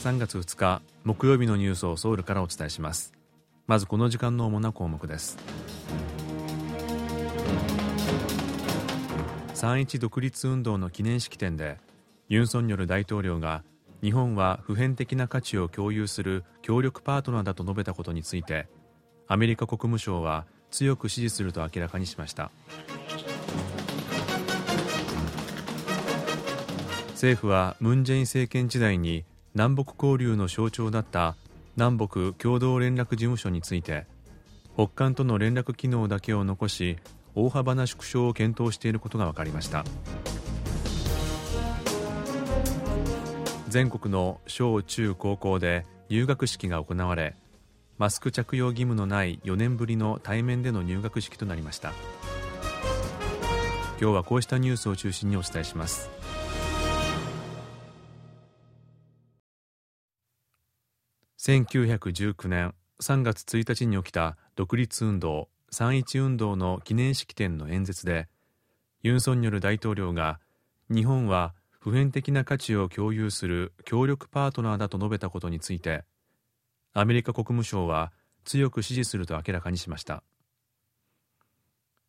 3月2日木曜日のニュースをソウルからお伝えします。まずこの時間の主な項目です。3.1独立運動の記念式典でユン・ソンニョル大統領が日本は普遍的な価値を共有する協力パートナーだと述べたことについてアメリカ国務省は強く支持すると明らかにしました。政府はムン・ジェイン政権時代に南北交流の象徴だった南北共同連絡事務所について北韓との連絡機能だけを残し大幅な縮小を検討していることが分かりました。全国の小中高校で入学式が行われマスク着用義務のない4年ぶりの対面での入学式となりました。今日はこうしたニュースを中心にお伝えします。1919年3月1日に起きた独立運動3.1運動の記念式典の演説でユン・ソンニョル大統領が日本は普遍的な価値を共有する協力パートナーだと述べたことについてアメリカ国務省は強く支持すると明らかにしました。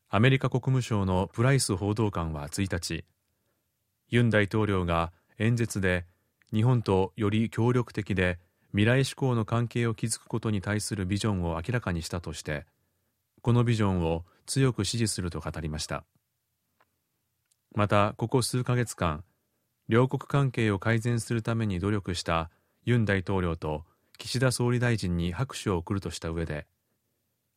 アメリカ国務省のプライス報道官は1日ユン大統領が演説で日本とより協力的で未来志向の関係を築くことに対するビジョンを明らかにしたとしてこのビジョンを強く支持すると語りました。またここ数ヶ月間両国関係を改善するために努力したユン大統領と岸田総理大臣に拍手を送るとした上で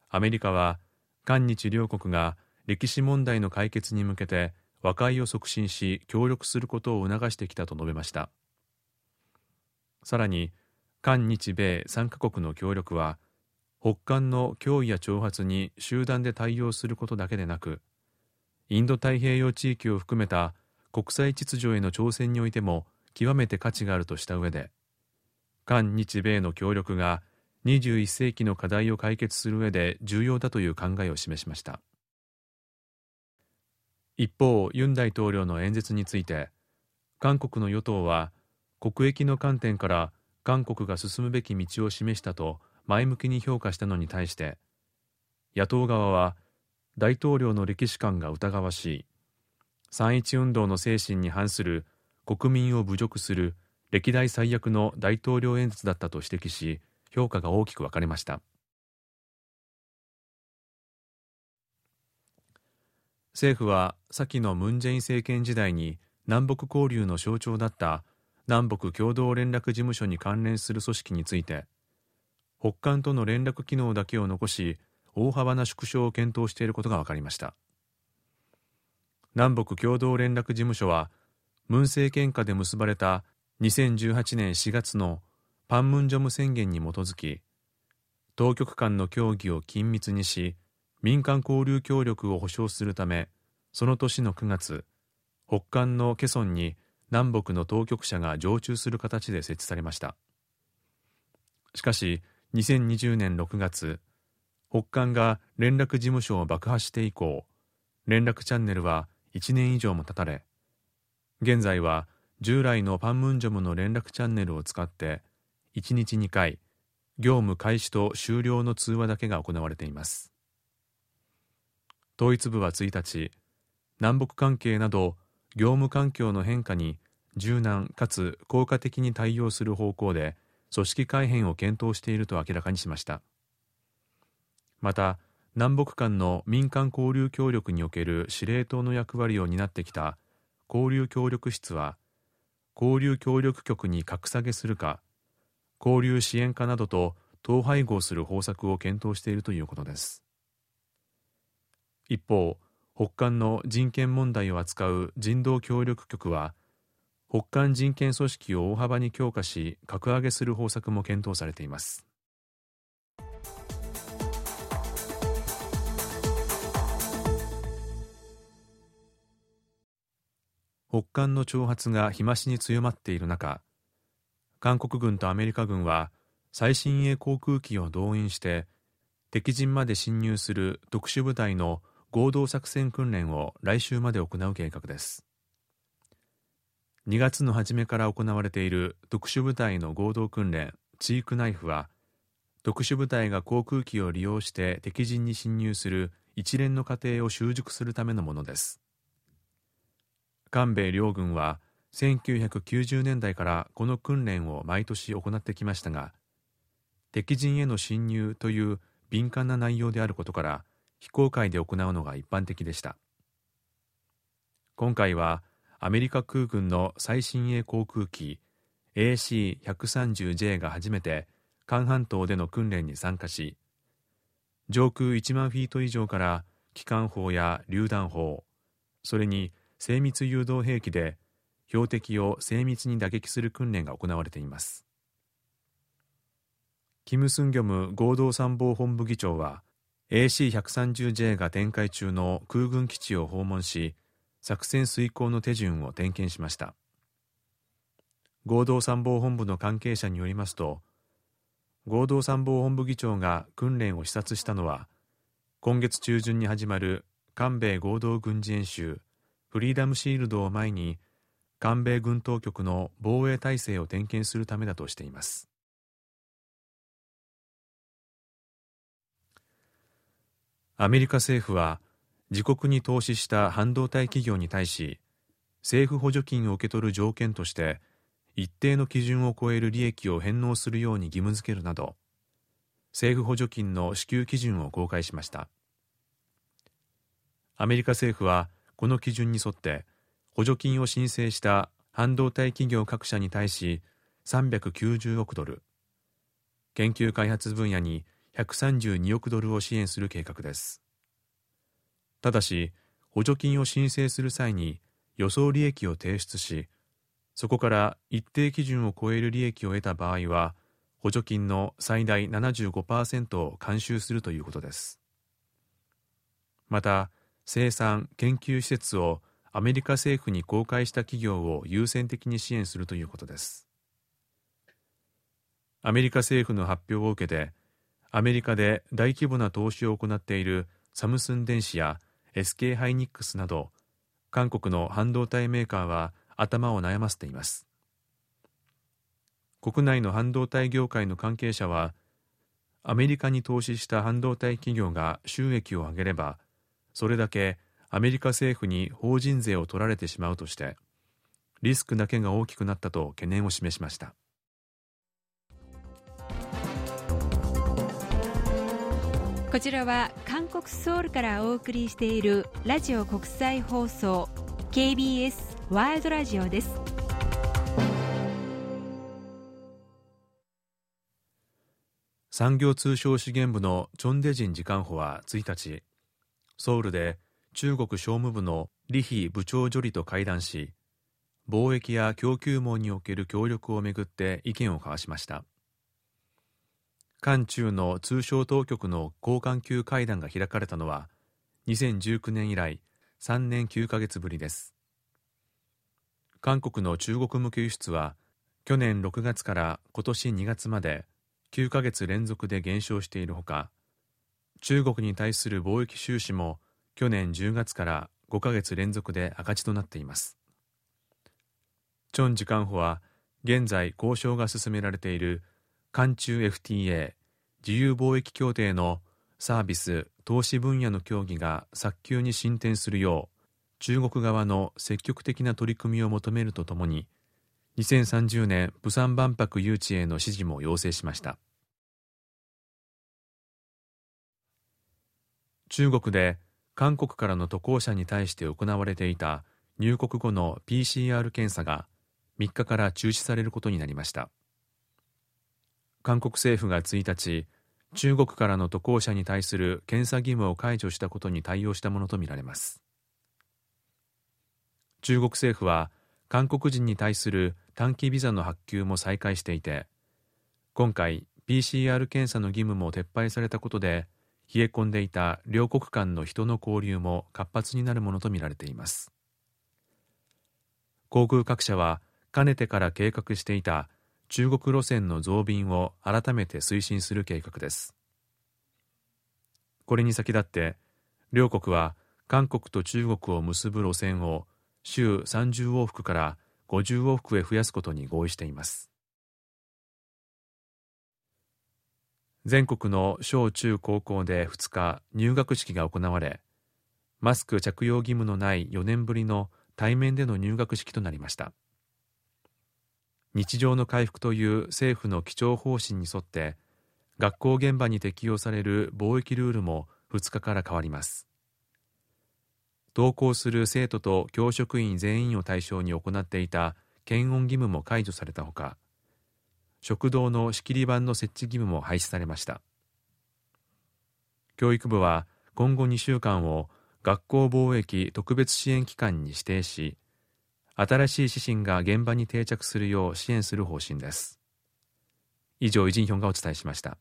アメリカは韓日両国が歴史問題の解決に向けて和解を促進し協力することを促してきたと述べました。さらに韓日米3カ国の協力は北韓の脅威や挑発に集団で対応することだけでなくインド太平洋地域を含めた国際秩序への挑戦においても極めて価値があるとした上で韓日米の協力が21世紀の課題を解決する上で重要だという考えを示しました。一方ユン大統領の演説について韓国の与党は国益の観点から韓国が進むべき道を示したと前向きに評価したのに対して野党側は大統領の歴史観が疑わしい。3.1運動の精神に反する国民を侮辱する歴代最悪の大統領演説だったと指摘し評価が大きく分かれました。政府は先のムン・ジェイン政権時代に南北交流の象徴だった南北共同連絡事務所に関連する組織について北韓との連絡機能だけを残し大幅な縮小を検討していることが分かりました。南北共同連絡事務所はムン政権下で結ばれた2018年4月のパンムンジョム宣言に基づき当局間の協議を緊密にし民間交流協力を保障するためその年の9月北韓のケソンに南北の当局者が常駐する形で設置されました。しかし2020年6月北韓が連絡事務所を爆破して以降連絡チャンネルは1年以上も断たれ現在は従来のパンムンジョムの連絡チャンネルを使って1日2回業務開始と終了の通話だけが行われています。統一部は1日南北関係など業務環境の変化に柔軟かつ効果的に対応する方向で組織改変を検討していると明らかにしました。また南北間の民間交流協力における司令塔の役割を担ってきた交流協力室は交流協力局に格下げするか交流支援課などと統廃合する方策を検討しているということです。一方北韓の人権問題を扱う人道協力局は北韓人権組織を大幅に強化し格上げする方策も検討されています。北韓の挑発が日増しに強まっている中韓国軍とアメリカ軍は最新鋭航空機を動員して敵陣まで侵入する特殊部隊の合同作戦訓練を来週まで行う計画です。2月の初めから行われている特殊部隊の合同訓練チークナイフは特殊部隊が航空機を利用して敵陣に侵入する一連の過程を習熟するためのものです。韓米両軍は1990年代からこの訓練を毎年行ってきましたが敵陣への侵入という敏感な内容であることから非公開で行うのが一般的でした。今回はアメリカ空軍の最新鋭航空機 AC130J が初めて韓半島での訓練に参加し上空1万フィート以上から機関砲や榴弾砲それに精密誘導兵器で標的を精密に打撃する訓練が行われています。キム・スンギョム合同参謀本部議長は AC130J が展開中の空軍基地を訪問し作戦遂行の手順を点検しました。合同参謀本部の関係者によりますと合同参謀本部議長が訓練を視察したのは今月中旬に始まる韓米合同軍事演習フリーダムシールドを前に韓米軍当局の防衛体制を点検するためだとしています。アメリカ政府は自国に投資した半導体企業に対し政府補助金を受け取る条件として一定の基準を超える利益を返納するように義務付けるなど政府補助金の支給基準を公開しました。アメリカ政府はこの基準に沿って補助金を申請した半導体企業各社に対し390億ドル研究開発分野に132億ドルを支援する計画です。ただし補助金を申請する際に予想利益を提出しそこから一定基準を超える利益を得た場合は補助金の最大75%を監修するということです。また生産研究施設をアメリカ政府に公開した企業を優先的に支援するということです。アメリカ政府の発表を受けてアメリカで大規模な投資を行っているサムスン電子や SK ハイニックスなど韓国の半導体メーカーは頭を悩ませています。国内の半導体業界の関係者はアメリカに投資した半導体企業が収益を上げればそれだけアメリカ政府に法人税を取られてしまうとしてリスクだけが大きくなったと懸念を示しました。こちらは韓国ソウルからお送りしているラジオ国際放送 KBS ワールドラジオです。産業通商資源部のチョンデジン次官補は1日ソウルで中国商務部の李飛部長助理と会談し貿易や供給網における協力をめぐって意見を交わしました。韓中の通商当局の高官級会談が開かれたのは2019年以来3年9ヶ月ぶりです。韓国の中国向け輸出は去年6月から今年2月まで9ヶ月連続で減少しているほか中国に対する貿易収支も去年10月から5ヶ月連続で赤字となっています。チョン次官補は現在交渉が進められている韓中 FTA 自由貿易協定のサービス投資分野の協議が早急に進展するよう中国側の積極的な取り組みを求めるとともに2030年釜山万博誘致への支持も要請しました。中国で韓国からの渡航者に対して行われていた入国後の PCR 検査が3日から中止されることになりました。韓国政府が1日中国からの渡航者に対する検査義務を解除したことに対応したものとみられます。中国政府は韓国人に対する短期ビザの発給も再開していて今回 PCR 検査の義務も撤廃されたことで冷え込んでいた両国間の人の交流も活発になるものとみられています。航空各社はかねてから計画していた中国路線の増便を改めて推進する計画です。これに先立って両国は韓国と中国を結ぶ路線を週30往復から50往復へ増やすことに合意しています。全国の小中高校で2日入学式が行われマスク着用義務のない4年ぶりの対面での入学式となりました。日常の回復という政府の基調方針に沿って学校現場に適用される貿易ルールも2日から変わります。登校する生徒と教職員全員を対象に行っていた検温義務も解除されたほか食堂の仕切り板の設置義務も廃止されました。教育部は今後2週間を学校貿易特別支援機関に指定し新しい指針が現場に定着するよう支援する方針です。以上イジンヒョンがお伝えしました。